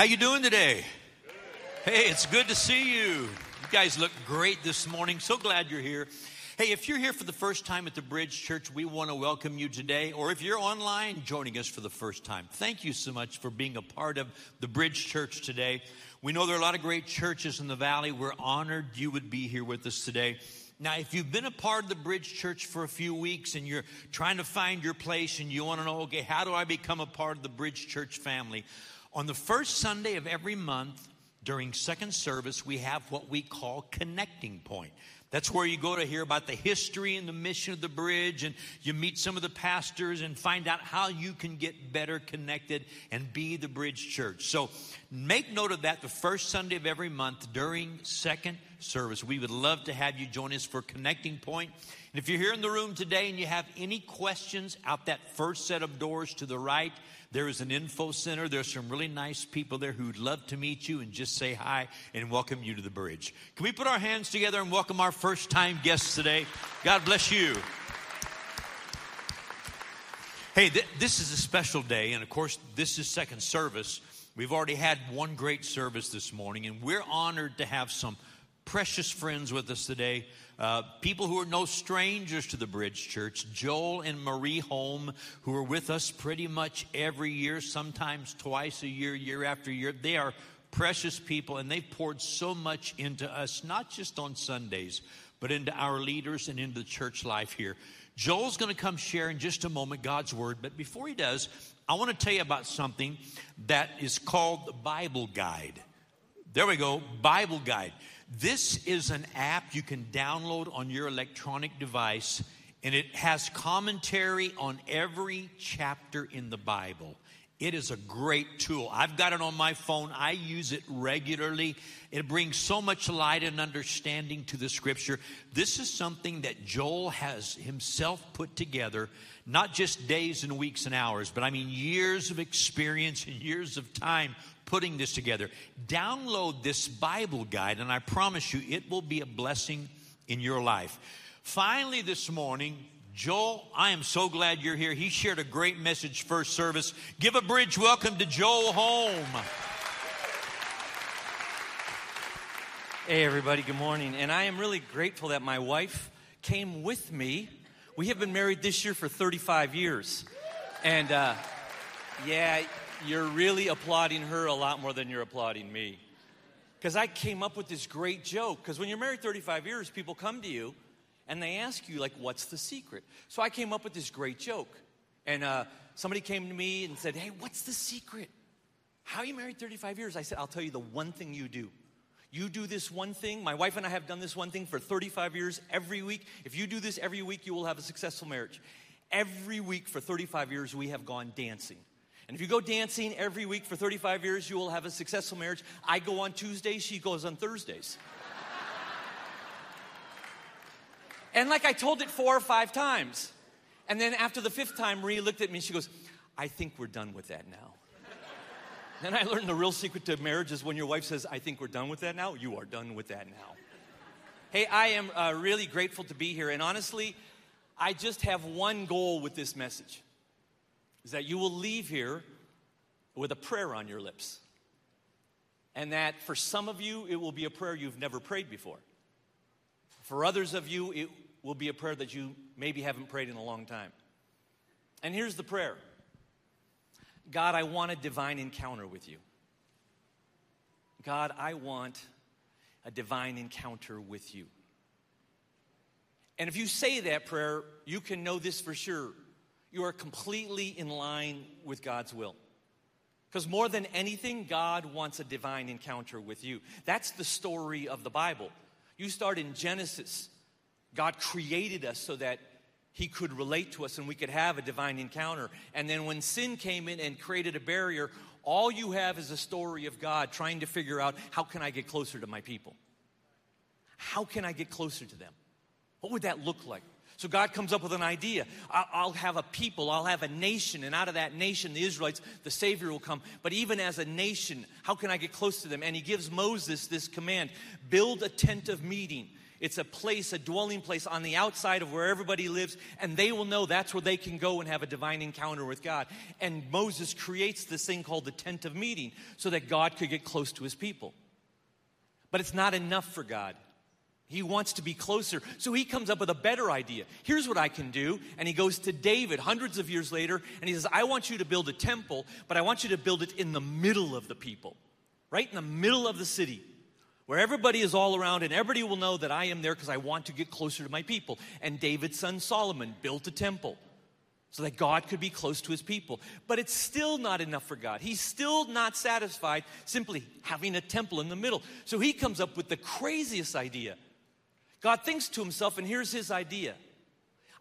How you doing today? Hey, it's good to see you. You guys look great this morning. So glad you're here. Hey, if you're here for the first time at the Bridge Church, we want to welcome you today. Or if you're online joining us for the first time, thank you so much for being a part of the Bridge Church today. We know there are a lot of great churches in the valley. We're honored you would be here with us today. Now, if you've been a part of the Bridge Church for a few weeks and you're trying to find your place and you want to know, okay, how do I become a part of the Bridge Church family? On the first Sunday of every month during second service, we have what we call Connecting Point. That's where you go to hear about the history and the mission of the bridge, and you meet some of the pastors and find out how you can get better connected and be the bridge church. So make note of that the first Sunday of every month during second service. We would love to have you join us for Connecting Point. And if you're here in the room today and you have any questions out that first set of doors to the right, there is an info center. There's some really nice people there who'd love to meet you and just say hi and welcome you to the bridge. Can we put our hands together and welcome our first time guests today? God bless you. Hey, th- this is a special day, and of course, this is second service. We've already had one great service this morning, and we're honored to have some precious friends with us today. Uh, people who are no strangers to the Bridge Church, Joel and Marie Holm, who are with us pretty much every year, sometimes twice a year, year after year. They are precious people, and they've poured so much into us, not just on Sundays, but into our leaders and into the church life here. Joel's going to come share in just a moment God's word, but before he does, I want to tell you about something that is called the Bible Guide. There we go, Bible Guide. This is an app you can download on your electronic device, and it has commentary on every chapter in the Bible. It is a great tool. I've got it on my phone. I use it regularly. It brings so much light and understanding to the scripture. This is something that Joel has himself put together, not just days and weeks and hours, but I mean years of experience and years of time putting this together. Download this Bible guide, and I promise you it will be a blessing in your life. Finally, this morning, Joel, I am so glad you're here. He shared a great message first service. Give a bridge welcome to Joel Holm. Hey, everybody, good morning. And I am really grateful that my wife came with me. We have been married this year for 35 years. And uh, yeah, you're really applauding her a lot more than you're applauding me. Because I came up with this great joke. Because when you're married 35 years, people come to you and they ask you, like, what's the secret? So I came up with this great joke. And uh, somebody came to me and said, hey, what's the secret? How are you married 35 years? I said, I'll tell you the one thing you do. You do this one thing. My wife and I have done this one thing for 35 years every week. If you do this every week, you will have a successful marriage. Every week for 35 years, we have gone dancing. And if you go dancing every week for 35 years, you will have a successful marriage. I go on Tuesdays, she goes on Thursdays. And like I told it four or five times. And then after the fifth time, Marie looked at me and she goes, I think we're done with that now. then I learned the real secret to marriage is when your wife says, I think we're done with that now, you are done with that now. Hey, I am uh, really grateful to be here. And honestly, I just have one goal with this message is that you will leave here with a prayer on your lips. And that for some of you, it will be a prayer you've never prayed before. For others of you, it will be a prayer that you maybe haven't prayed in a long time. And here's the prayer God, I want a divine encounter with you. God, I want a divine encounter with you. And if you say that prayer, you can know this for sure you are completely in line with God's will. Because more than anything, God wants a divine encounter with you. That's the story of the Bible. You start in Genesis. God created us so that He could relate to us and we could have a divine encounter. And then when sin came in and created a barrier, all you have is a story of God trying to figure out how can I get closer to my people? How can I get closer to them? What would that look like? So God comes up with an idea. I'll have a people, I'll have a nation, and out of that nation, the Israelites, the Savior will come. But even as a nation, how can I get close to them? And He gives Moses this command build a tent of meeting It's a place, a dwelling place on the outside of where everybody lives, and they will know that's where they can go and have a divine encounter with God. And Moses creates this thing called the tent of meeting so that God could get close to his people. But it's not enough for God. He wants to be closer. So he comes up with a better idea. Here's what I can do. And he goes to David hundreds of years later and he says, I want you to build a temple, but I want you to build it in the middle of the people, right in the middle of the city, where everybody is all around and everybody will know that I am there because I want to get closer to my people. And David's son Solomon built a temple so that God could be close to his people. But it's still not enough for God. He's still not satisfied simply having a temple in the middle. So he comes up with the craziest idea. God thinks to himself, and here's his idea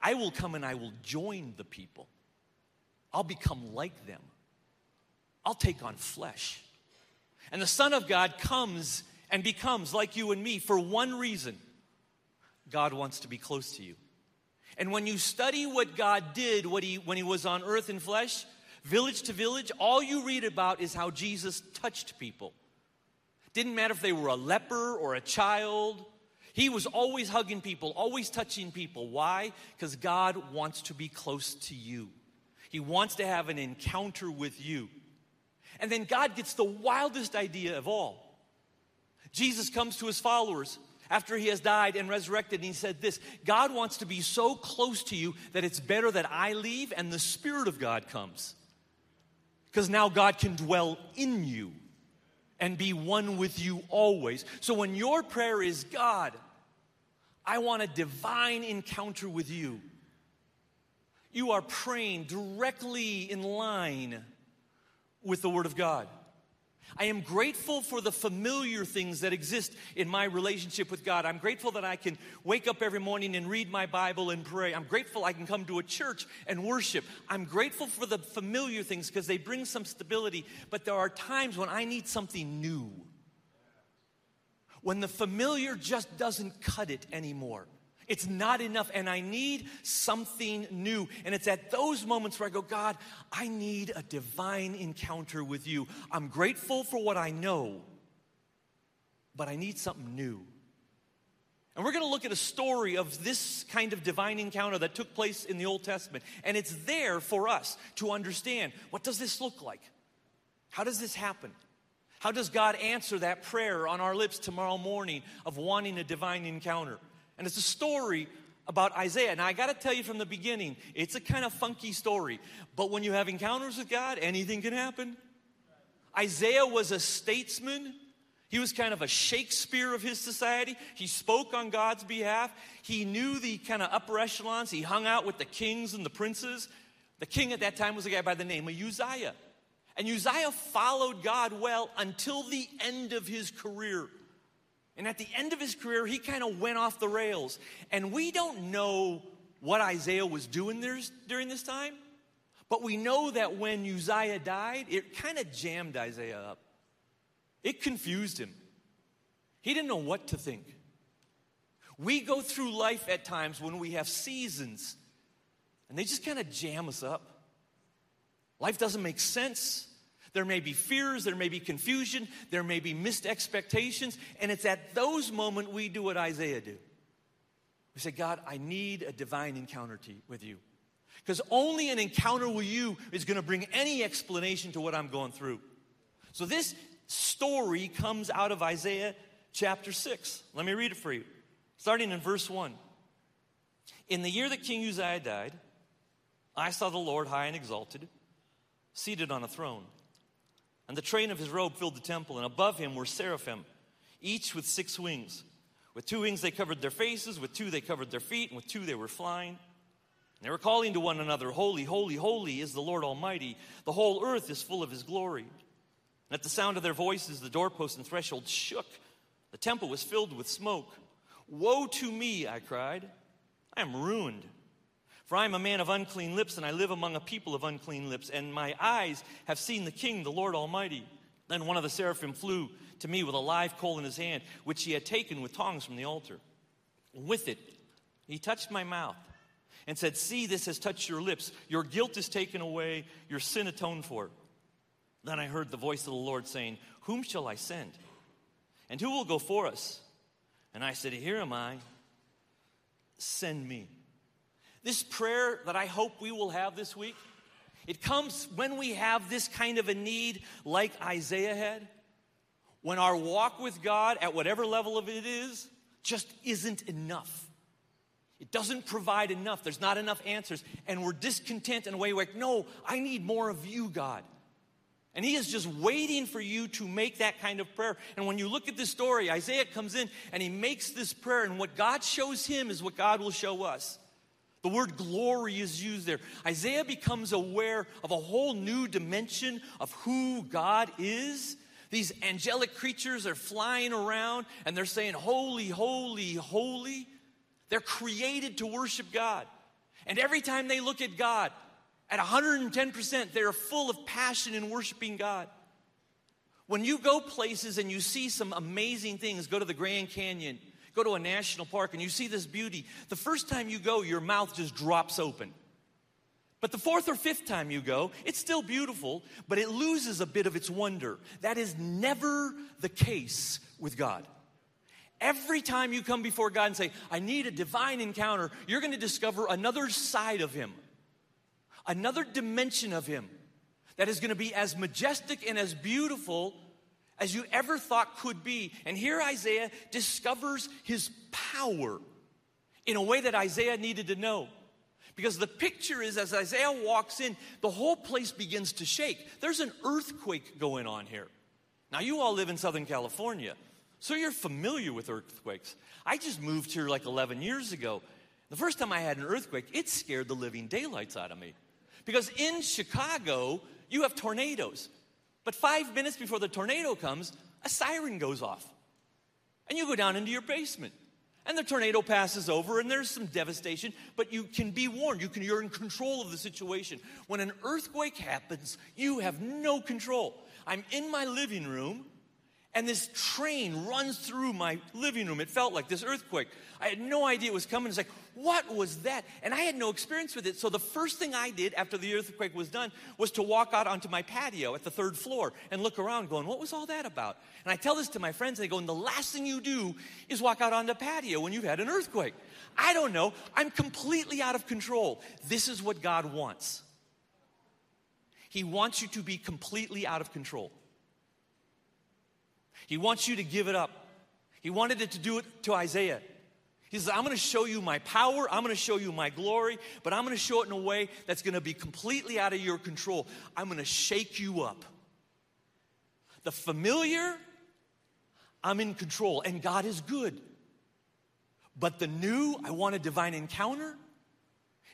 I will come and I will join the people. I'll become like them. I'll take on flesh. And the Son of God comes and becomes like you and me for one reason God wants to be close to you. And when you study what God did what he, when he was on earth in flesh, village to village, all you read about is how Jesus touched people. Didn't matter if they were a leper or a child he was always hugging people, always touching people. Why? Because God wants to be close to you. He wants to have an encounter with you. And then God gets the wildest idea of all. Jesus comes to his followers after he has died and resurrected, and he said this God wants to be so close to you that it's better that I leave and the Spirit of God comes. Because now God can dwell in you and be one with you always. So when your prayer is, God, I want a divine encounter with you. You are praying directly in line with the Word of God. I am grateful for the familiar things that exist in my relationship with God. I'm grateful that I can wake up every morning and read my Bible and pray. I'm grateful I can come to a church and worship. I'm grateful for the familiar things because they bring some stability, but there are times when I need something new when the familiar just doesn't cut it anymore. It's not enough, and I need something new. And it's at those moments where I go, God, I need a divine encounter with you. I'm grateful for what I know, but I need something new. And we're going to look at a story of this kind of divine encounter that took place in the Old Testament. And it's there for us to understand what does this look like? How does this happen? How does God answer that prayer on our lips tomorrow morning of wanting a divine encounter? And it's a story about Isaiah. Now, I got to tell you from the beginning, it's a kind of funky story. But when you have encounters with God, anything can happen. Isaiah was a statesman. He was kind of a Shakespeare of his society. He spoke on God's behalf. He knew the kind of upper echelons. He hung out with the kings and the princes. The king at that time was a guy by the name of Uzziah. And Uzziah followed God well until the end of his career. And at the end of his career, he kind of went off the rails. And we don't know what Isaiah was doing during this time, but we know that when Uzziah died, it kind of jammed Isaiah up. It confused him. He didn't know what to think. We go through life at times when we have seasons, and they just kind of jam us up. Life doesn't make sense. There may be fears, there may be confusion, there may be missed expectations, and it's at those moments we do what Isaiah did. We say, God, I need a divine encounter to, with you. Because only an encounter with you is going to bring any explanation to what I'm going through. So this story comes out of Isaiah chapter 6. Let me read it for you. Starting in verse 1. In the year that King Uzziah died, I saw the Lord high and exalted, seated on a throne and the train of his robe filled the temple, and above him were seraphim, each with six wings. With two wings they covered their faces, with two they covered their feet, and with two they were flying. And they were calling to one another, Holy, holy, holy is the Lord Almighty. The whole earth is full of his glory. And at the sound of their voices, the doorposts and thresholds shook. The temple was filled with smoke. Woe to me, I cried. I am ruined for I am a man of unclean lips, and I live among a people of unclean lips, and my eyes have seen the King, the Lord Almighty. Then one of the seraphim flew to me with a live coal in his hand, which he had taken with tongs from the altar. With it, he touched my mouth and said, See, this has touched your lips. Your guilt is taken away, your sin atoned for. Then I heard the voice of the Lord saying, Whom shall I send? And who will go for us? And I said, Here am I. Send me. This prayer that I hope we will have this week, it comes when we have this kind of a need like Isaiah had, when our walk with God, at whatever level of it is, just isn't enough. It doesn't provide enough. There's not enough answers. And we're discontent in a way like, no, I need more of you, God. And he is just waiting for you to make that kind of prayer. And when you look at this story, Isaiah comes in and he makes this prayer, and what God shows him is what God will show us. The word glory is used there. Isaiah becomes aware of a whole new dimension of who God is. These angelic creatures are flying around and they're saying, Holy, holy, holy. They're created to worship God. And every time they look at God, at 110%, they're full of passion in worshiping God. When you go places and you see some amazing things, go to the Grand Canyon, go to a national park, and you see this beauty, the first time you go, your mouth just drops open. But the fourth or fifth time you go, it's still beautiful, but it loses a bit of its wonder. That is never the case with God. Every time you come before God and say, I need a divine encounter, you're going to discover another side of Him, another dimension of Him that is going to be as majestic and as beautiful as you ever thought could be. And here Isaiah discovers His power in a way that Isaiah needed to know. Because the picture is as Isaiah walks in, the whole place begins to shake. There's an earthquake going on here. Now, you all live in Southern California. So you're familiar with earthquakes. I just moved here like 11 years ago. The first time I had an earthquake, it scared the living daylights out of me. Because in Chicago, you have tornadoes. But five minutes before the tornado comes, a siren goes off. And you go down into your basement. And the tornado passes over, and there's some devastation, but you can be warned. You can, you're in control of the situation. When an earthquake happens, you have no control. I'm in my living room, and this train runs through my living room. It felt like this earthquake. I had no idea it was coming. It's like, what was that? And I had no experience with it. So the first thing I did after the earthquake was done was to walk out onto my patio at the third floor and look around, going, what was all that about? And I tell this to my friends, and they go, and the last thing you do is walk out on the patio when you've had an earthquake. I don't know. I'm completely out of control. This is what God wants. He wants you to be completely out of control. He wants you to give it up. He wanted it to do it to Isaiah. He says, I'm going to show you my power, I'm going to show you my glory, but I'm going to show it in a way that's going to be completely out of your control. I'm going to shake you up. The familiar, I'm in control, and God is good. But the new, I want a divine encounter.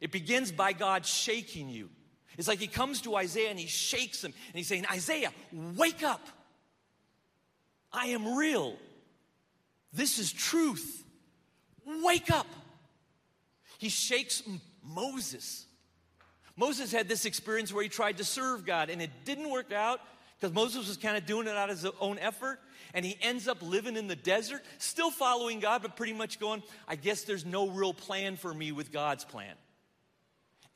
It begins by God shaking you. It's like he comes to Isaiah and he shakes him and he's saying, Isaiah, wake up. I am real. This is truth. Wake up. He shakes Moses. Moses had this experience where he tried to serve God and it didn't work out because Moses was kind of doing it out of his own effort. And he ends up living in the desert, still following God, but pretty much going, I guess there's no real plan for me with God's plan.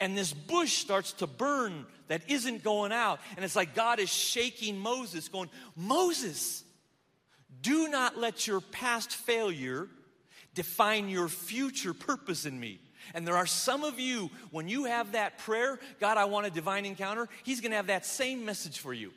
And this bush starts to burn that isn't going out. And it's like God is shaking Moses, going, Moses, do not let your past failure define your future purpose in me. And there are some of you, when you have that prayer, God, I want a divine encounter, He's gonna have that same message for you.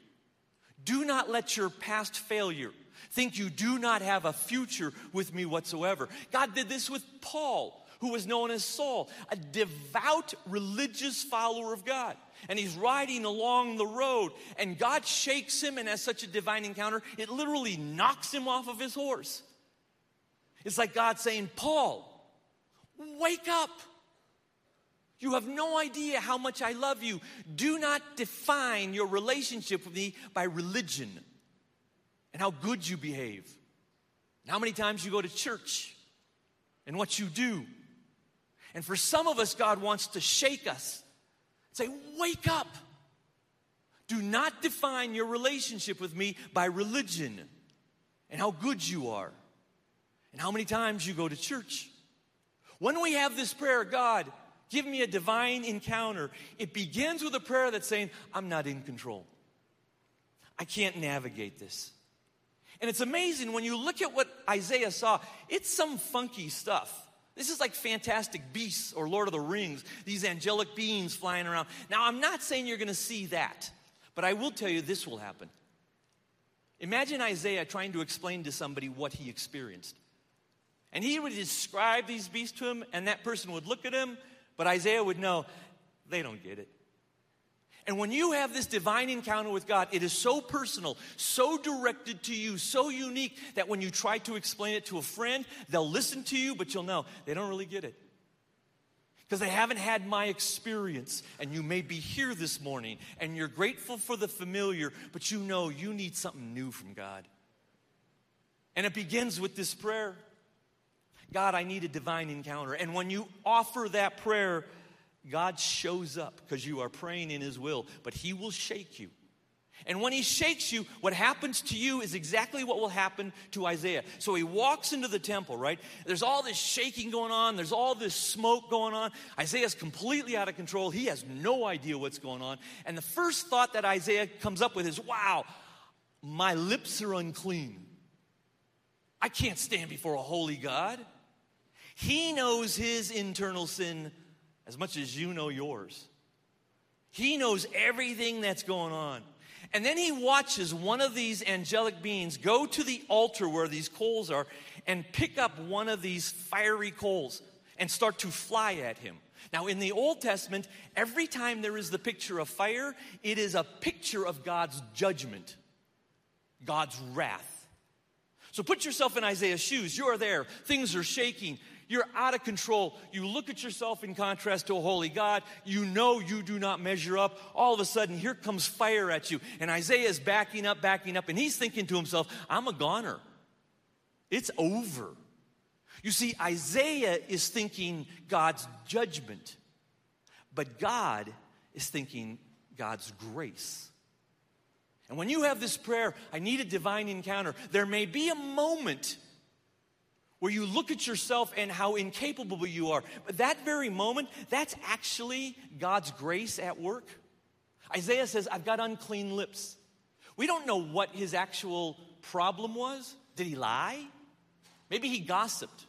Do not let your past failure think you do not have a future with me whatsoever. God did this with Paul who was known as Saul, a devout religious follower of God. And he's riding along the road, and God shakes him and has such a divine encounter, it literally knocks him off of his horse. It's like God saying, Paul, wake up. You have no idea how much I love you. Do not define your relationship with me by religion and how good you behave, and how many times you go to church, and what you do. And for some of us, God wants to shake us. Say, wake up. Do not define your relationship with me by religion and how good you are and how many times you go to church. When we have this prayer, God, give me a divine encounter, it begins with a prayer that's saying, I'm not in control. I can't navigate this. And it's amazing when you look at what Isaiah saw, it's some funky stuff. This is like Fantastic Beasts or Lord of the Rings, these angelic beings flying around. Now, I'm not saying you're going to see that, but I will tell you this will happen. Imagine Isaiah trying to explain to somebody what he experienced. And he would describe these beasts to him, and that person would look at him, but Isaiah would know they don't get it. And when you have this divine encounter with God, it is so personal, so directed to you, so unique that when you try to explain it to a friend, they'll listen to you, but you'll know they don't really get it. Because they haven't had my experience. And you may be here this morning and you're grateful for the familiar, but you know you need something new from God. And it begins with this prayer God, I need a divine encounter. And when you offer that prayer, God shows up because you are praying in His will, but He will shake you. And when he shakes you, what happens to you is exactly what will happen to Isaiah. So he walks into the temple, right? There's all this shaking going on, there's all this smoke going on. Isaiah's completely out of control. He has no idea what's going on. And the first thought that Isaiah comes up with is, wow, my lips are unclean. I can't stand before a holy God. He knows his internal sin as much as you know yours. He knows everything that's going on. And then he watches one of these angelic beings go to the altar where these coals are and pick up one of these fiery coals and start to fly at him. Now, in the Old Testament, every time there is the picture of fire, it is a picture of God's judgment, God's wrath. So put yourself in Isaiah's shoes. You are there, things are shaking, you're out of control. You look at yourself in contrast to a holy God. You know you do not measure up. All of a sudden, here comes fire at you. And Isaiah is backing up, backing up, and he's thinking to himself, I'm a goner. It's over. You see, Isaiah is thinking God's judgment, but God is thinking God's grace. And when you have this prayer, I need a divine encounter, there may be a moment where you look at yourself and how incapable you are. But that very moment, that's actually God's grace at work. Isaiah says, I've got unclean lips. We don't know what his actual problem was. Did he lie? Maybe he gossiped.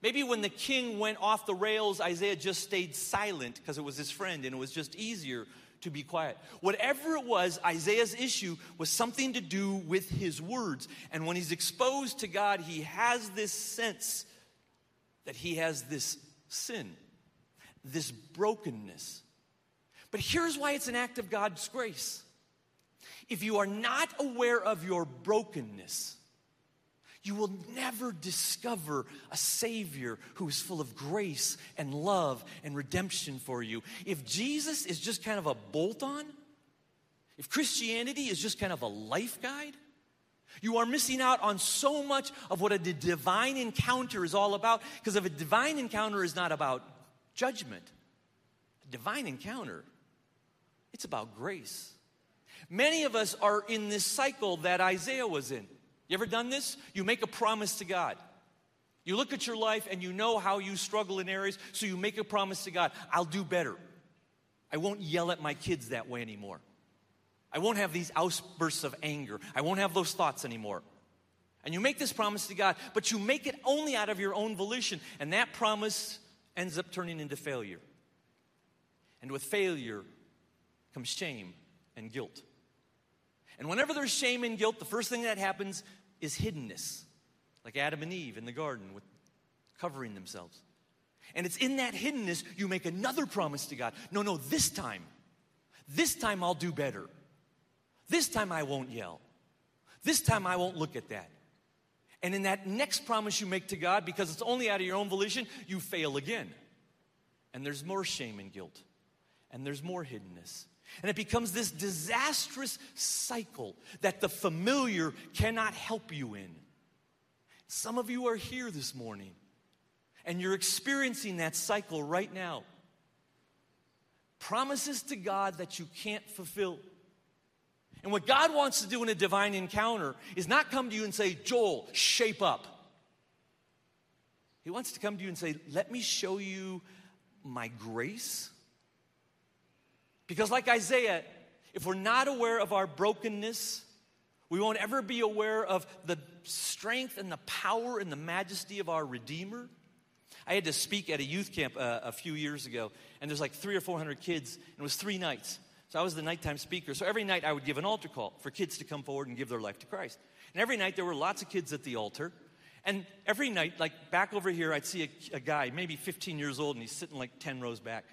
Maybe when the king went off the rails, Isaiah just stayed silent because it was his friend and it was just easier to be quiet. Whatever it was, Isaiah's issue was something to do with his words. And when he's exposed to God, he has this sense that he has this sin, this brokenness. But here's why it's an act of God's grace. If you are not aware of your brokenness, you will never discover a Savior who is full of grace and love and redemption for you. If Jesus is just kind of a bolt on, if Christianity is just kind of a life guide, you are missing out on so much of what a divine encounter is all about. Because if a divine encounter is not about judgment, a divine encounter, it's about grace. Many of us are in this cycle that Isaiah was in. You ever done this? You make a promise to God. You look at your life and you know how you struggle in areas, so you make a promise to God I'll do better. I won't yell at my kids that way anymore. I won't have these outbursts of anger. I won't have those thoughts anymore. And you make this promise to God, but you make it only out of your own volition, and that promise ends up turning into failure. And with failure comes shame and guilt. And whenever there's shame and guilt, the first thing that happens is hiddenness, like Adam and Eve in the garden with covering themselves. And it's in that hiddenness you make another promise to God. No, no, this time, this time I'll do better. This time I won't yell. This time I won't look at that. And in that next promise you make to God, because it's only out of your own volition, you fail again. And there's more shame and guilt. And there's more hiddenness. And it becomes this disastrous cycle that the familiar cannot help you in. Some of you are here this morning and you're experiencing that cycle right now. Promises to God that you can't fulfill. And what God wants to do in a divine encounter is not come to you and say, Joel, shape up. He wants to come to you and say, Let me show you my grace because, like Isaiah, if we're not aware of our brokenness, We won't ever be aware of the strength and the power and the majesty of our Redeemer. I had to speak at a youth camp uh, a few years ago, and there's like three or four hundred kids, and it was three nights. So I was the nighttime speaker. So every night I would give an altar call for kids to come forward and give their life to Christ. And every night there were lots of kids at the altar. And every night, like back over here, I'd see a, a guy, maybe 15 years old, and he's sitting like 10 rows back.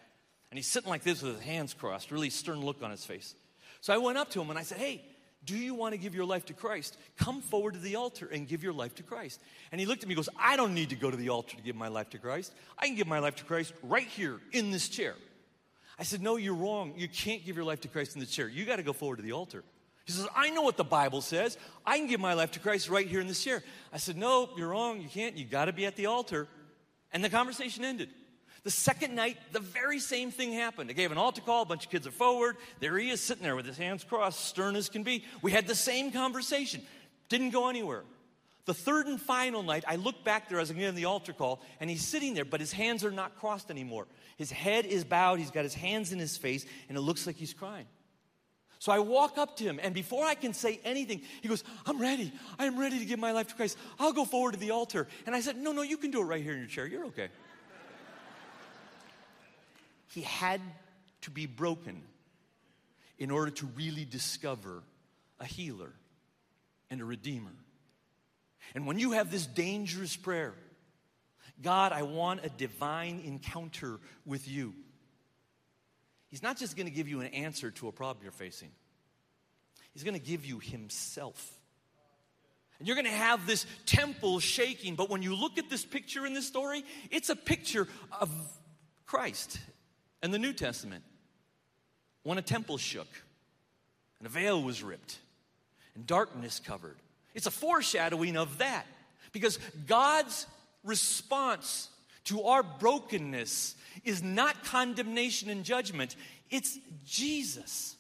And he's sitting like this with his hands crossed, really stern look on his face. So I went up to him and I said, Hey, do you want to give your life to Christ? Come forward to the altar and give your life to Christ. And he looked at me and goes, I don't need to go to the altar to give my life to Christ. I can give my life to Christ right here in this chair. I said, No, you're wrong. You can't give your life to Christ in the chair. You got to go forward to the altar. He says, I know what the Bible says. I can give my life to Christ right here in this chair. I said, No, you're wrong. You can't. You got to be at the altar. And the conversation ended. The second night, the very same thing happened. I gave an altar call, a bunch of kids are forward. There he is sitting there with his hands crossed, stern as can be. We had the same conversation. Didn't go anywhere. The third and final night, I look back there as I'm giving the altar call, and he's sitting there, but his hands are not crossed anymore. His head is bowed, he's got his hands in his face, and it looks like he's crying. So I walk up to him, and before I can say anything, he goes, I'm ready. I am ready to give my life to Christ. I'll go forward to the altar. And I said, No, no, you can do it right here in your chair. You're okay. He had to be broken in order to really discover a healer and a redeemer. And when you have this dangerous prayer, God, I want a divine encounter with you. He's not just going to give you an answer to a problem you're facing, He's going to give you Himself. And you're going to have this temple shaking, but when you look at this picture in this story, it's a picture of Christ and the New Testament. When a temple shook, and a veil was ripped, and darkness covered. It's a foreshadowing of that. Because God's response to our brokenness is not condemnation and judgment, it's Jesus.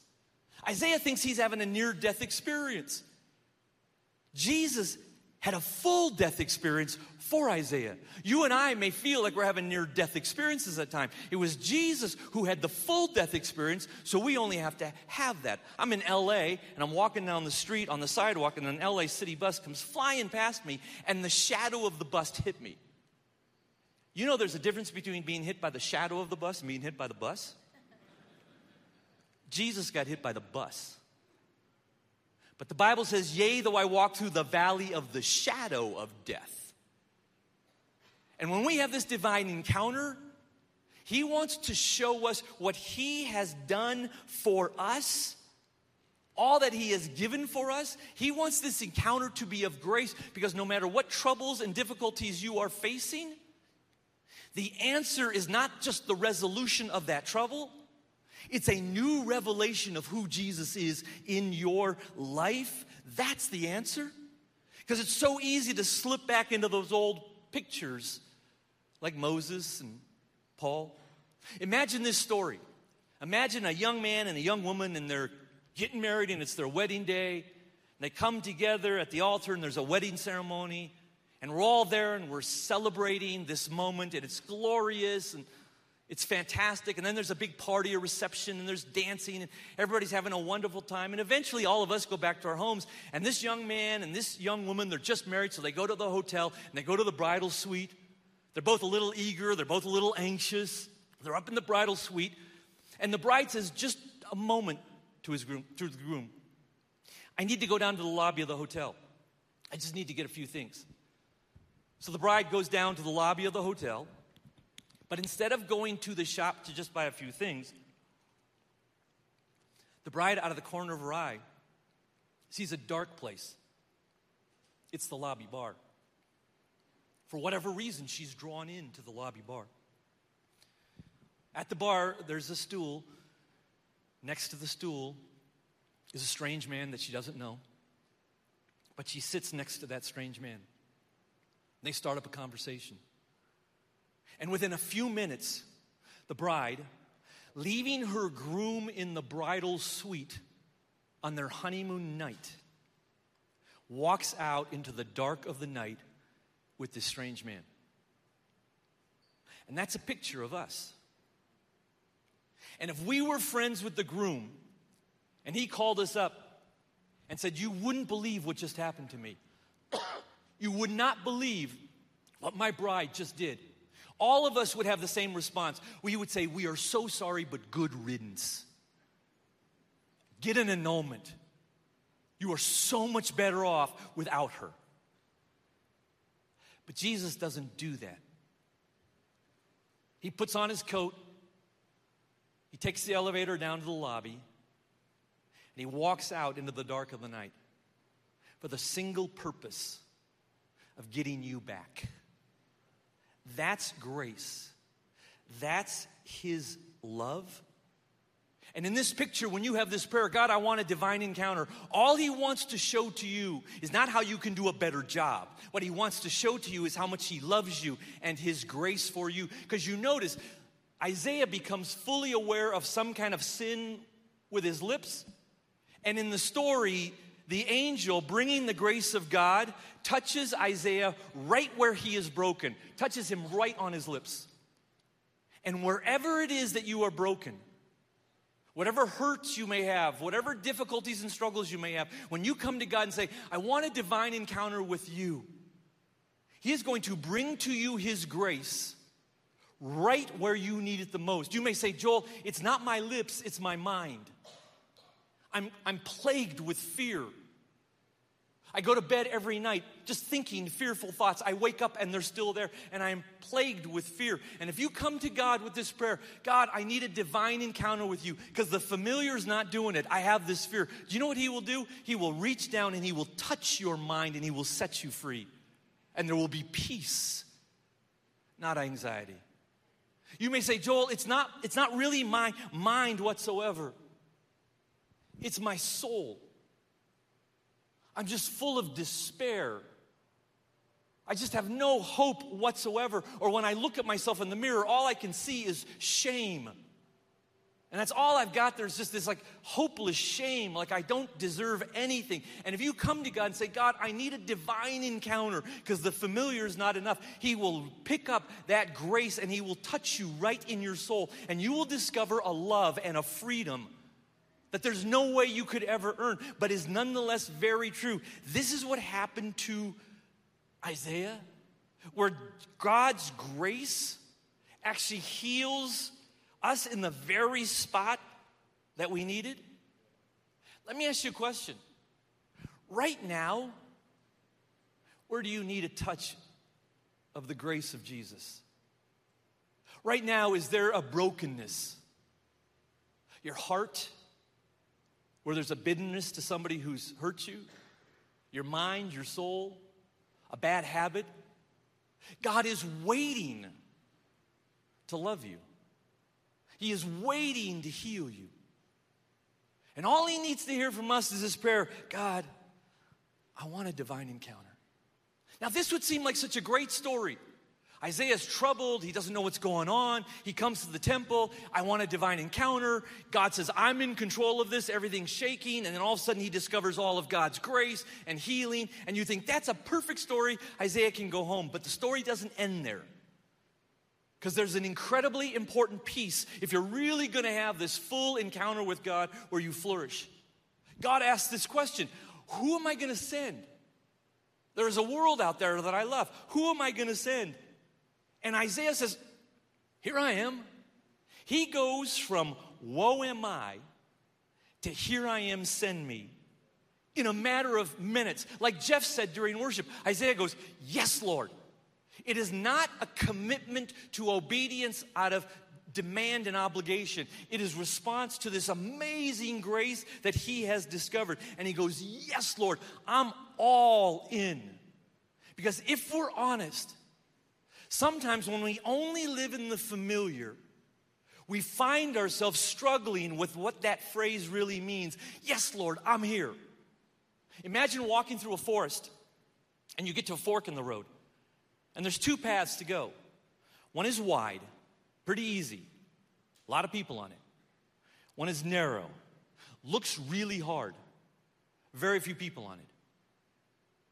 Isaiah thinks he's having a near death experience. Jesus had a full death experience for Isaiah. You and I may feel like we're having near death experiences at times. It was Jesus who had the full death experience, so we only have to have that. I'm in LA and I'm walking down the street on the sidewalk, and an LA city bus comes flying past me, and the shadow of the bus hit me. You know, there's a difference between being hit by the shadow of the bus and being hit by the bus. Jesus got hit by the bus. But the Bible says, Yea, though I walk through the valley of the shadow of death. And when we have this divine encounter, He wants to show us what He has done for us, all that He has given for us. He wants this encounter to be of grace because no matter what troubles and difficulties you are facing, the answer is not just the resolution of that trouble, it's a new revelation of who Jesus is in your life. That's the answer. Because it's so easy to slip back into those old pictures like Moses and Paul. Imagine this story. Imagine a young man and a young woman, and they're getting married, and it's their wedding day. And they come together at the altar, and there's a wedding ceremony. And we're all there and we're celebrating this moment, and it's glorious and it's fantastic. And then there's a big party or reception, and there's dancing, and everybody's having a wonderful time. And eventually, all of us go back to our homes. And this young man and this young woman, they're just married, so they go to the hotel and they go to the bridal suite. They're both a little eager, they're both a little anxious. They're up in the bridal suite, and the bride says, Just a moment to his groom, to the groom. I need to go down to the lobby of the hotel. I just need to get a few things. So the bride goes down to the lobby of the hotel, but instead of going to the shop to just buy a few things, the bride, out of the corner of her eye, sees a dark place. It's the lobby bar. For whatever reason, she's drawn into the lobby bar. At the bar, there's a stool. Next to the stool is a strange man that she doesn't know. But she sits next to that strange man. They start up a conversation. And within a few minutes, the bride, leaving her groom in the bridal suite on their honeymoon night, walks out into the dark of the night with this strange man. And that's a picture of us. And if we were friends with the groom and he called us up and said, You wouldn't believe what just happened to me. you would not believe what my bride just did. All of us would have the same response. We would say, We are so sorry, but good riddance. Get an annulment. You are so much better off without her. But Jesus doesn't do that. He puts on his coat, he takes the elevator down to the lobby, and he walks out into the dark of the night for the single purpose of getting you back. That's grace. That's his love. And in this picture, when you have this prayer, God, I want a divine encounter, all He wants to show to you is not how you can do a better job. What He wants to show to you is how much He loves you and His grace for you. Because you notice, Isaiah becomes fully aware of some kind of sin with his lips. And in the story, the angel bringing the grace of God touches Isaiah right where he is broken, touches him right on his lips. And wherever it is that you are broken, Whatever hurts you may have, whatever difficulties and struggles you may have, when you come to God and say, I want a divine encounter with you, He is going to bring to you His grace right where you need it the most. You may say, Joel, it's not my lips, it's my mind. I'm, I'm plagued with fear. I go to bed every night just thinking fearful thoughts. I wake up and they're still there, and I am plagued with fear. And if you come to God with this prayer, God, I need a divine encounter with you because the familiar is not doing it. I have this fear. Do you know what He will do? He will reach down and He will touch your mind and He will set you free. And there will be peace, not anxiety. You may say, Joel, it's not, it's not really my mind whatsoever, it's my soul. I'm just full of despair. I just have no hope whatsoever. Or when I look at myself in the mirror, all I can see is shame. And that's all I've got. There's just this like hopeless shame, like I don't deserve anything. And if you come to God and say, God, I need a divine encounter because the familiar is not enough, He will pick up that grace and He will touch you right in your soul. And you will discover a love and a freedom that there's no way you could ever earn, but is nonetheless very true. This is what happened to Isaiah, where God's grace actually heals us in the very spot that we needed. Let me ask you a question. Right now, where do you need a touch of the grace of Jesus? Right now, is there a brokenness? Your heart? Where there's a bitterness to somebody who's hurt you, your mind, your soul, a bad habit, God is waiting to love you. He is waiting to heal you. And all he needs to hear from us is this prayer God, I want a divine encounter. Now, this would seem like such a great story. Isaiah's troubled. He doesn't know what's going on. He comes to the temple. I want a divine encounter. God says, I'm in control of this. Everything's shaking. And then all of a sudden, he discovers all of God's grace and healing. And you think, that's a perfect story. Isaiah can go home. But the story doesn't end there. Because there's an incredibly important piece if you're really going to have this full encounter with God where you flourish. God asks this question Who am I going to send? There's a world out there that I love. Who am I going to send? And Isaiah says, Here I am. He goes from woe am I to here I am, send me in a matter of minutes. Like Jeff said during worship, Isaiah goes, Yes, Lord. It is not a commitment to obedience out of demand and obligation. It is response to this amazing grace that he has discovered. And he goes, Yes, Lord, I'm all in. Because if we're honest, Sometimes when we only live in the familiar, we find ourselves struggling with what that phrase really means. Yes, Lord, I'm here. Imagine walking through a forest and you get to a fork in the road, and there's two paths to go. One is wide, pretty easy, a lot of people on it. One is narrow, looks really hard, very few people on it.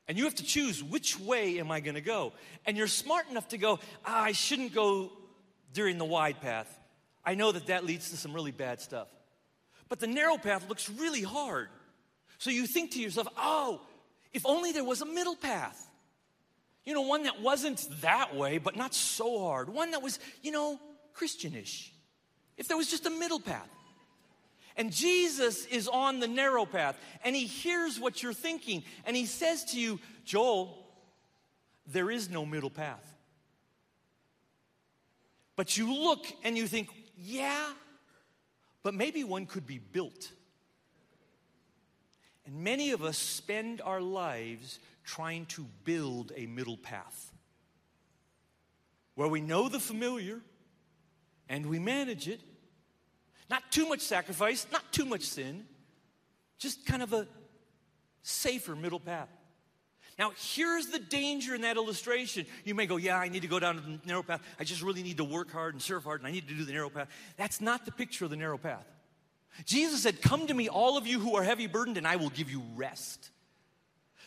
And you have to choose which way am I going to go? And you're smart enough to go, ah, I shouldn't go during the wide path. I know that that leads to some really bad stuff. But the narrow path looks really hard. So you think to yourself, oh, if only there was a middle path. You know, one that wasn't that way, but not so hard. One that was, you know, Christianish. If there was just a middle path. And Jesus is on the narrow path, and he hears what you're thinking, and he says to you, Joel, there is no middle path. But you look and you think, yeah, but maybe one could be built. And many of us spend our lives trying to build a middle path where we know the familiar and we manage it. Not too much sacrifice, not too much sin, just kind of a safer middle path. Now, here's the danger in that illustration. You may go, Yeah, I need to go down the narrow path. I just really need to work hard and serve hard, and I need to do the narrow path. That's not the picture of the narrow path. Jesus said, Come to me, all of you who are heavy burdened, and I will give you rest.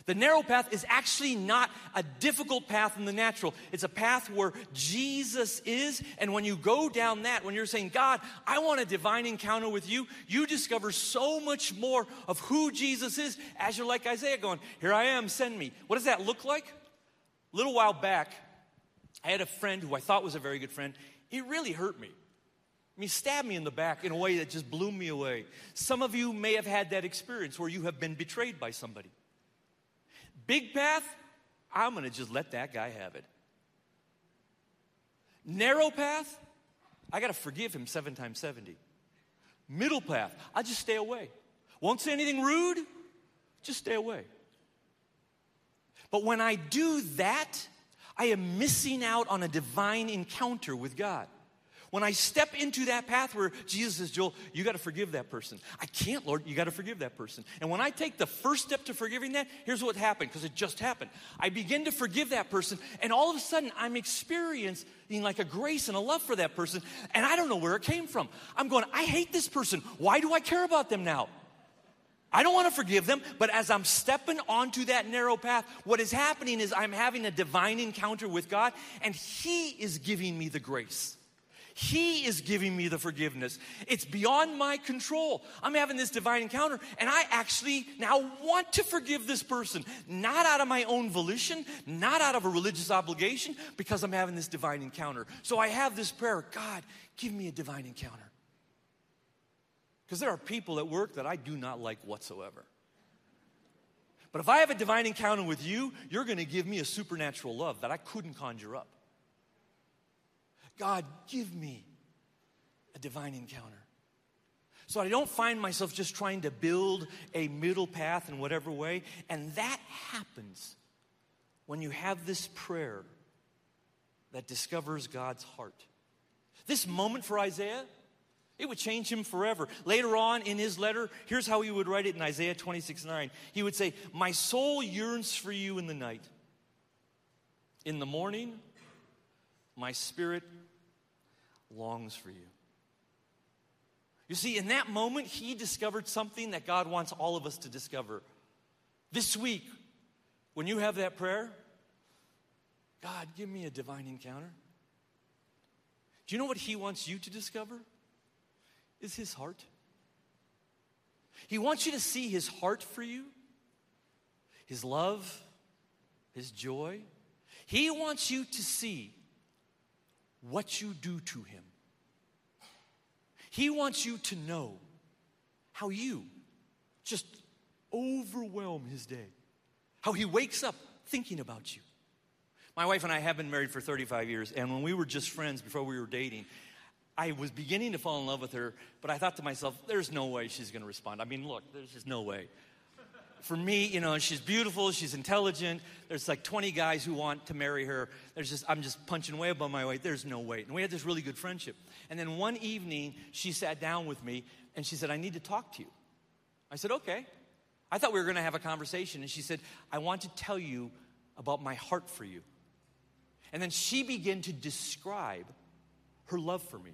The narrow path is actually not a difficult path in the natural. It's a path where Jesus is. And when you go down that, when you're saying, God, I want a divine encounter with you, you discover so much more of who Jesus is as you're like Isaiah going, Here I am, send me. What does that look like? A little while back, I had a friend who I thought was a very good friend. He really hurt me. I mean, stabbed me in the back in a way that just blew me away. Some of you may have had that experience where you have been betrayed by somebody. Big path, I'm going to just let that guy have it. Narrow path, I got to forgive him seven times 70. Middle path, I just stay away. Won't say anything rude, just stay away. But when I do that, I am missing out on a divine encounter with God. When I step into that path where Jesus says, Joel, you got to forgive that person. I can't, Lord, you got to forgive that person. And when I take the first step to forgiving that, here's what happened, because it just happened. I begin to forgive that person, and all of a sudden I'm experiencing like a grace and a love for that person, and I don't know where it came from. I'm going, I hate this person. Why do I care about them now? I don't want to forgive them, but as I'm stepping onto that narrow path, what is happening is I'm having a divine encounter with God, and He is giving me the grace. He is giving me the forgiveness. It's beyond my control. I'm having this divine encounter, and I actually now want to forgive this person, not out of my own volition, not out of a religious obligation, because I'm having this divine encounter. So I have this prayer God, give me a divine encounter. Because there are people at work that I do not like whatsoever. But if I have a divine encounter with you, you're going to give me a supernatural love that I couldn't conjure up. God, give me a divine encounter. So I don't find myself just trying to build a middle path in whatever way. And that happens when you have this prayer that discovers God's heart. This moment for Isaiah, it would change him forever. Later on in his letter, here's how he would write it in Isaiah 26 9. He would say, My soul yearns for you in the night. In the morning, my spirit longs for you. You see, in that moment, he discovered something that God wants all of us to discover. This week, when you have that prayer, God, give me a divine encounter. Do you know what he wants you to discover? Is his heart. He wants you to see his heart for you, his love, his joy. He wants you to see what you do to him. He wants you to know how you just overwhelm his day, how he wakes up thinking about you. My wife and I have been married for 35 years, and when we were just friends before we were dating, I was beginning to fall in love with her, but I thought to myself, there's no way she's going to respond. I mean, look, there's just no way for me, you know, she's beautiful, she's intelligent. There's like 20 guys who want to marry her. There's just, I'm just punching way above my weight. There's no weight. And we had this really good friendship. And then one evening, she sat down with me and she said, I need to talk to you. I said, okay. I thought we were going to have a conversation. And she said, I want to tell you about my heart for you. And then she began to describe her love for me.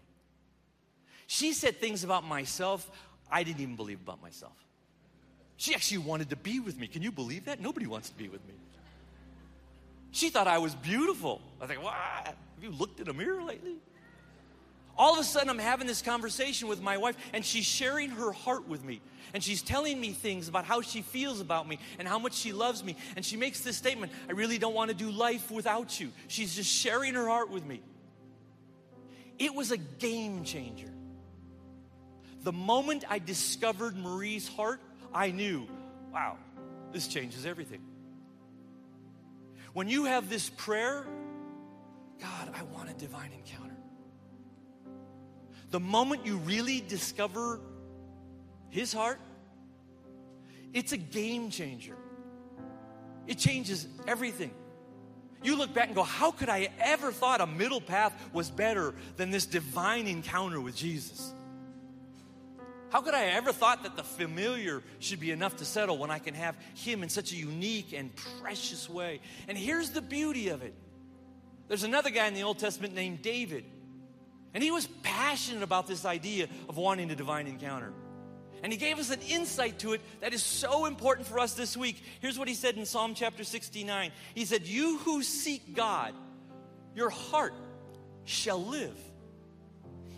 She said things about myself I didn't even believe about myself. She actually wanted to be with me. Can you believe that? Nobody wants to be with me. She thought I was beautiful. I was like, what? Have you looked in a mirror lately? all of a sudden I'm having this conversation with my wife, and she's sharing her heart with me. And she's telling me things about how she feels about me and how much she loves me. And she makes this statement I really don't want to do life without you. She's just sharing her heart with me. It was a game changer. The moment I discovered Marie's heart, I knew, wow, this changes everything. When you have this prayer, God, I want a divine encounter. The moment you really discover His heart, it's a game changer. It changes everything. You look back and go, how could I ever thought a middle path was better than this divine encounter with Jesus? How could I ever thought that the familiar should be enough to settle when I can have him in such a unique and precious way? And here's the beauty of it. There's another guy in the Old Testament named David. And he was passionate about this idea of wanting a divine encounter. And he gave us an insight to it that is so important for us this week. Here's what he said in Psalm chapter 69 He said, You who seek God, your heart shall live.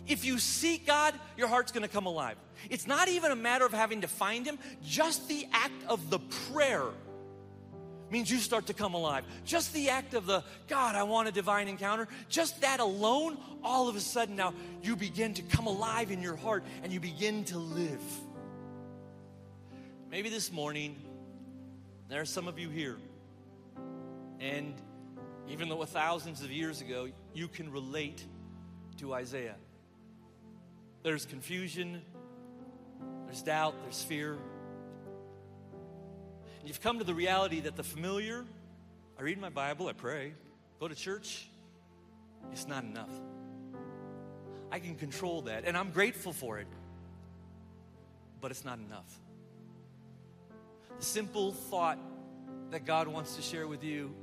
If you seek God, your heart's gonna come alive. It's not even a matter of having to find Him, just the act of the prayer means you start to come alive. Just the act of the, God, I want a divine encounter, just that alone, all of a sudden now you begin to come alive in your heart and you begin to live. Maybe this morning, there are some of you here, and even though thousands of years ago, you can relate to Isaiah. There's confusion, there's doubt, there's fear. And you've come to the reality that the familiar, I read my Bible, I pray, go to church, it's not enough. I can control that, and I'm grateful for it, but it's not enough The simple thought that God wants to share with you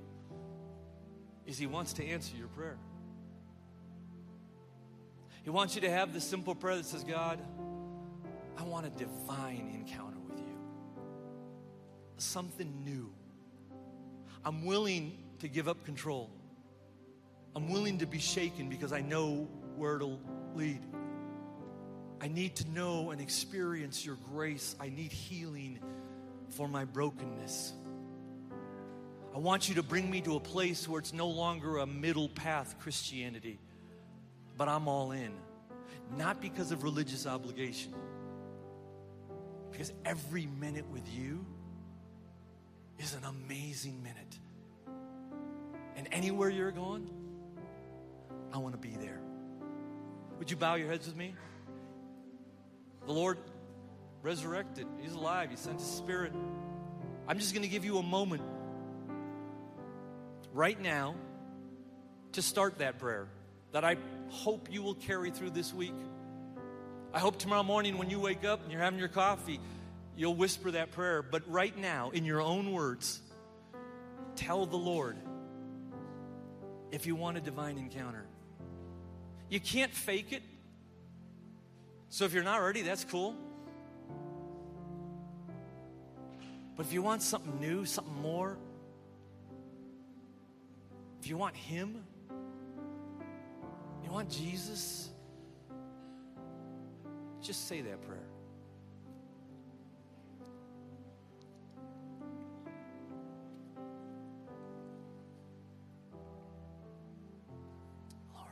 is He wants to answer your prayer. He wants you to have the simple prayer that says, God, I want a divine encounter with you. Something new. I'm willing to give up control. I'm willing to be shaken because I know where it'll lead. I need to know and experience your grace. I need healing for my brokenness. I want you to bring me to a place where it's no longer a middle path Christianity, but I'm all in. Not because of religious obligation, because every minute with you is an amazing minute. And anywhere you're going, I want to be there. Would you bow your heads with me? The Lord resurrected. He's alive. He sent His Spirit. I'm just going to give you a moment right now to start that prayer that I hope you will carry through this week. I hope tomorrow morning when you wake up and you're having your coffee, you'll whisper that prayer. But right now, in your own words, tell the Lord if you want a divine encounter. You can't fake it. So if you're not ready, that's cool. But if you want something new, something more, if you want Him, you want Jesus, just say that prayer. Lord,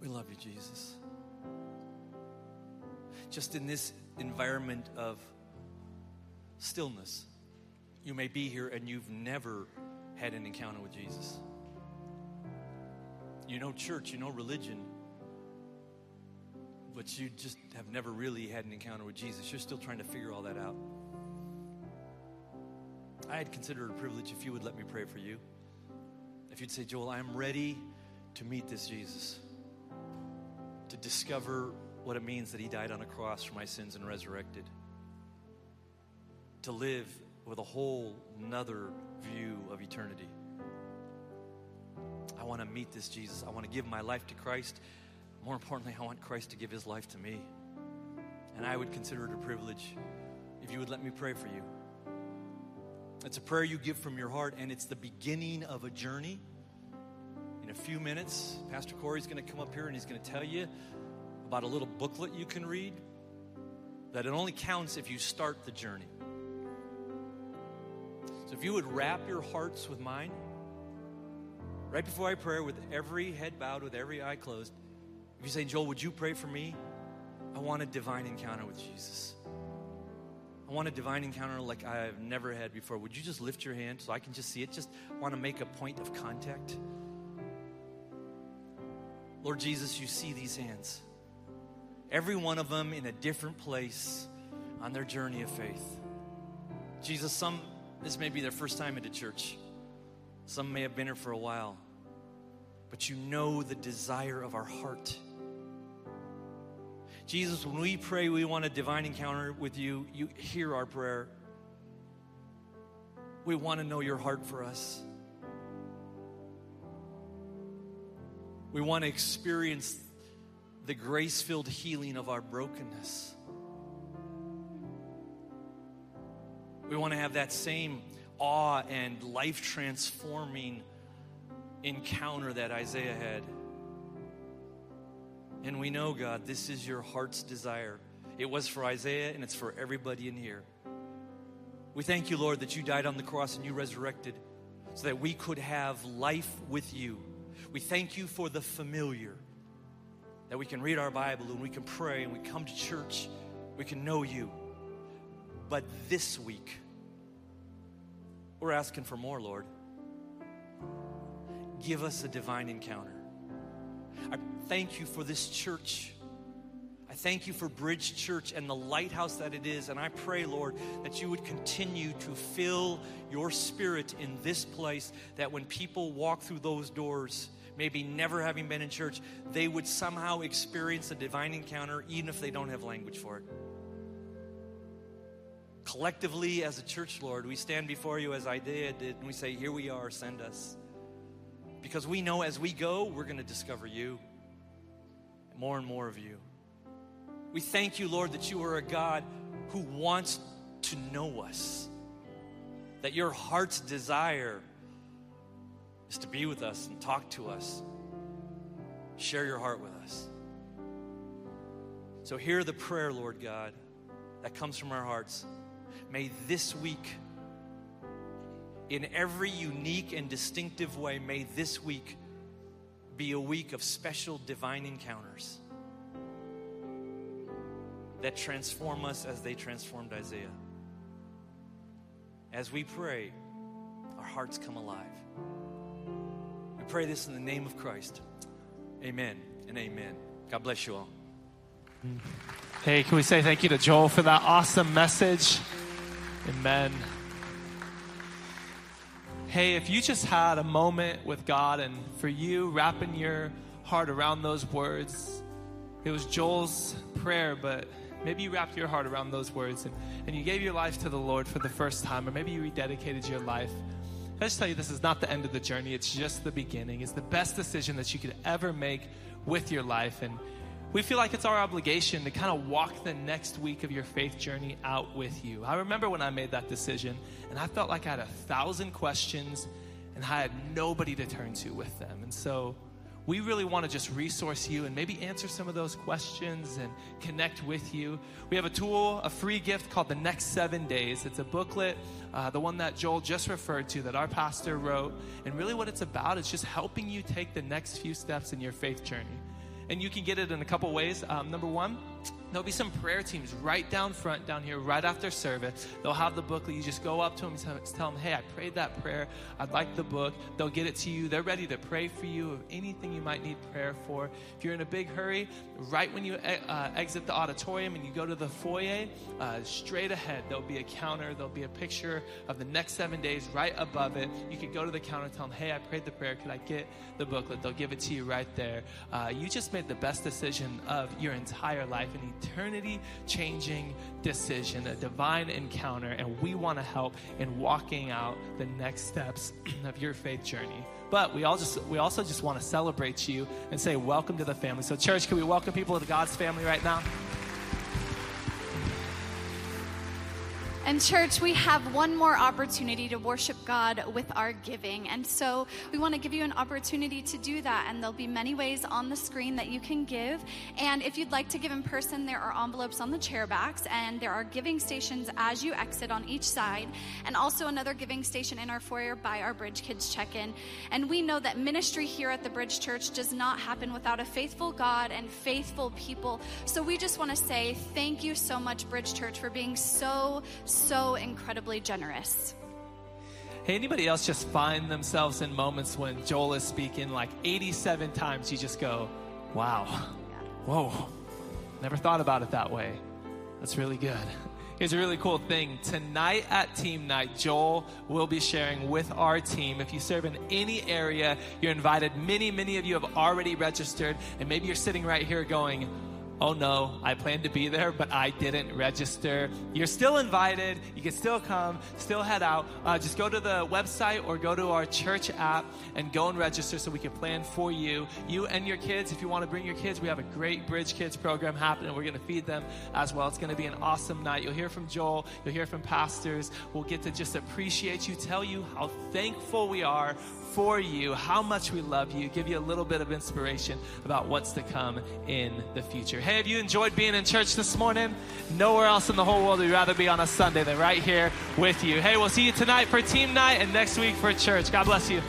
we love you, Jesus. Just in this environment of stillness. You may be here and you've never had an encounter with Jesus. You know church, you know religion, but you just have never really had an encounter with Jesus. You're still trying to figure all that out. I'd consider it a privilege if you would let me pray for you. If you'd say, Joel, I'm ready to meet this Jesus, to discover what it means that he died on a cross for my sins and resurrected to live with a whole nother view of eternity. I want to meet this Jesus. I want to give my life to Christ. More importantly, I want Christ to give his life to me. And I would consider it a privilege if you would let me pray for you. It's a prayer you give from your heart, and it's the beginning of a journey. In a few minutes, Pastor Corey's going to come up here and he's going to tell you about a little booklet you can read that it only counts if you start the journey. So if you would wrap your hearts with mine, right before I pray, with every head bowed, with every eye closed, if you say, Joel, would you pray for me? I want a divine encounter with Jesus. I want a divine encounter like I've never had before. Would you just lift your hand so I can just see it? Just want to make a point of contact. Lord Jesus, you see these hands. Every one of them in a different place on their journey of faith. Jesus, some, this may be their first time into church. Some may have been here for a while. But you know the desire of our heart. Jesus, when we pray we want a divine encounter with you, you hear our prayer. We want to know your heart for us. We want to experience the grace filled healing of our brokenness. We want to have that same awe and life transforming encounter that Isaiah had. And we know, God, this is your heart's desire. It was for Isaiah and it's for everybody in here. We thank you, Lord, that you died on the cross and you resurrected so that we could have life with you. We thank you for the familiar, that we can read our Bible and we can pray and we come to church, we can know you. But this week, we're asking for more, Lord. Give us a divine encounter. I thank you for this church. I thank you for Bridge Church and the lighthouse that it is. And I pray, Lord, that you would continue to fill your spirit in this place, that when people walk through those doors, maybe never having been in church, they would somehow experience a divine encounter, even if they don't have language for it. Collectively, as a church, Lord, we stand before you as Isaiah did, and we say, Here we are, send us. Because we know as we go, we're going to discover you, more and more of you. We thank you, Lord, that you are a God who wants to know us, that your heart's desire is to be with us and talk to us, share your heart with us. So, hear the prayer, Lord God, that comes from our hearts. May this week, in every unique and distinctive way, may this week be a week of special divine encounters that transform us as they transformed Isaiah. As we pray, our hearts come alive. We pray this in the name of Christ. Amen and amen. God bless you all. Hey, can we say thank you to Joel for that awesome message? Amen. Hey, if you just had a moment with God and for you wrapping your heart around those words, it was Joel's prayer, but maybe you wrapped your heart around those words and, and you gave your life to the Lord for the first time, or maybe you rededicated your life. I just tell you, this is not the end of the journey, it's just the beginning. It's the best decision that you could ever make with your life. And we feel like it's our obligation to kind of walk the next week of your faith journey out with you. I remember when I made that decision, and I felt like I had a thousand questions and I had nobody to turn to with them. And so we really want to just resource you and maybe answer some of those questions and connect with you. We have a tool, a free gift called The Next Seven Days. It's a booklet, uh, the one that Joel just referred to, that our pastor wrote. And really, what it's about is just helping you take the next few steps in your faith journey. And you can get it in a couple ways. Um, number one, there'll be some prayer teams right down front, down here, right after service. They'll have the booklet. You just go up to them and tell them, hey, I prayed that prayer. I'd like the book. They'll get it to you. They're ready to pray for you of anything you might need prayer for. If you're in a big hurry, right when you uh, exit the auditorium and you go to the foyer, uh, straight ahead, there'll be a counter. There'll be a picture of the next seven days right above it. You can go to the counter and tell them, hey, I prayed the prayer. Could I get the booklet? They'll give it to you right there. Uh, you just made the best decision of your entire life, an eternity changing decision, a divine encounter, and we want to help in walking out the next steps of your faith journey. But we all just we also just want to celebrate you and say welcome to the family. So church, can we welcome people to God's family right now? And, church, we have one more opportunity to worship God with our giving. And so we want to give you an opportunity to do that. And there'll be many ways on the screen that you can give. And if you'd like to give in person, there are envelopes on the chair backs, and there are giving stations as you exit on each side, and also another giving station in our foyer by our Bridge Kids check in. And we know that ministry here at the Bridge Church does not happen without a faithful God and faithful people. So we just want to say thank you so much, Bridge Church, for being so so incredibly generous. Hey, anybody else just find themselves in moments when Joel is speaking like 87 times, you just go, wow, whoa, never thought about it that way. That's really good. Here's a really cool thing. Tonight at team night, Joel will be sharing with our team. If you serve in any area, you're invited. Many, many of you have already registered, and maybe you're sitting right here going, oh no, I planned to be there, but I didn't register. You're still invited. You can still come, still head out. Uh, just go to the website or go to our church app and go and register so we can plan for you. You and your kids, if you want to bring your kids, we have a great Bridge Kids program happening. We're going to feed them as well. It's going to be an awesome night. You'll hear from Joel, you'll hear from pastors. We'll get to just appreciate you, tell you how thankful we are for you, how much we love you, give you a little bit of inspiration about what's to come in the future. Hey, have you enjoyed being in church this morning? Nowhere else in the whole world would rather be on a Sunday than right here with you. Hey, we'll see you tonight for team night and next week for church. God bless you.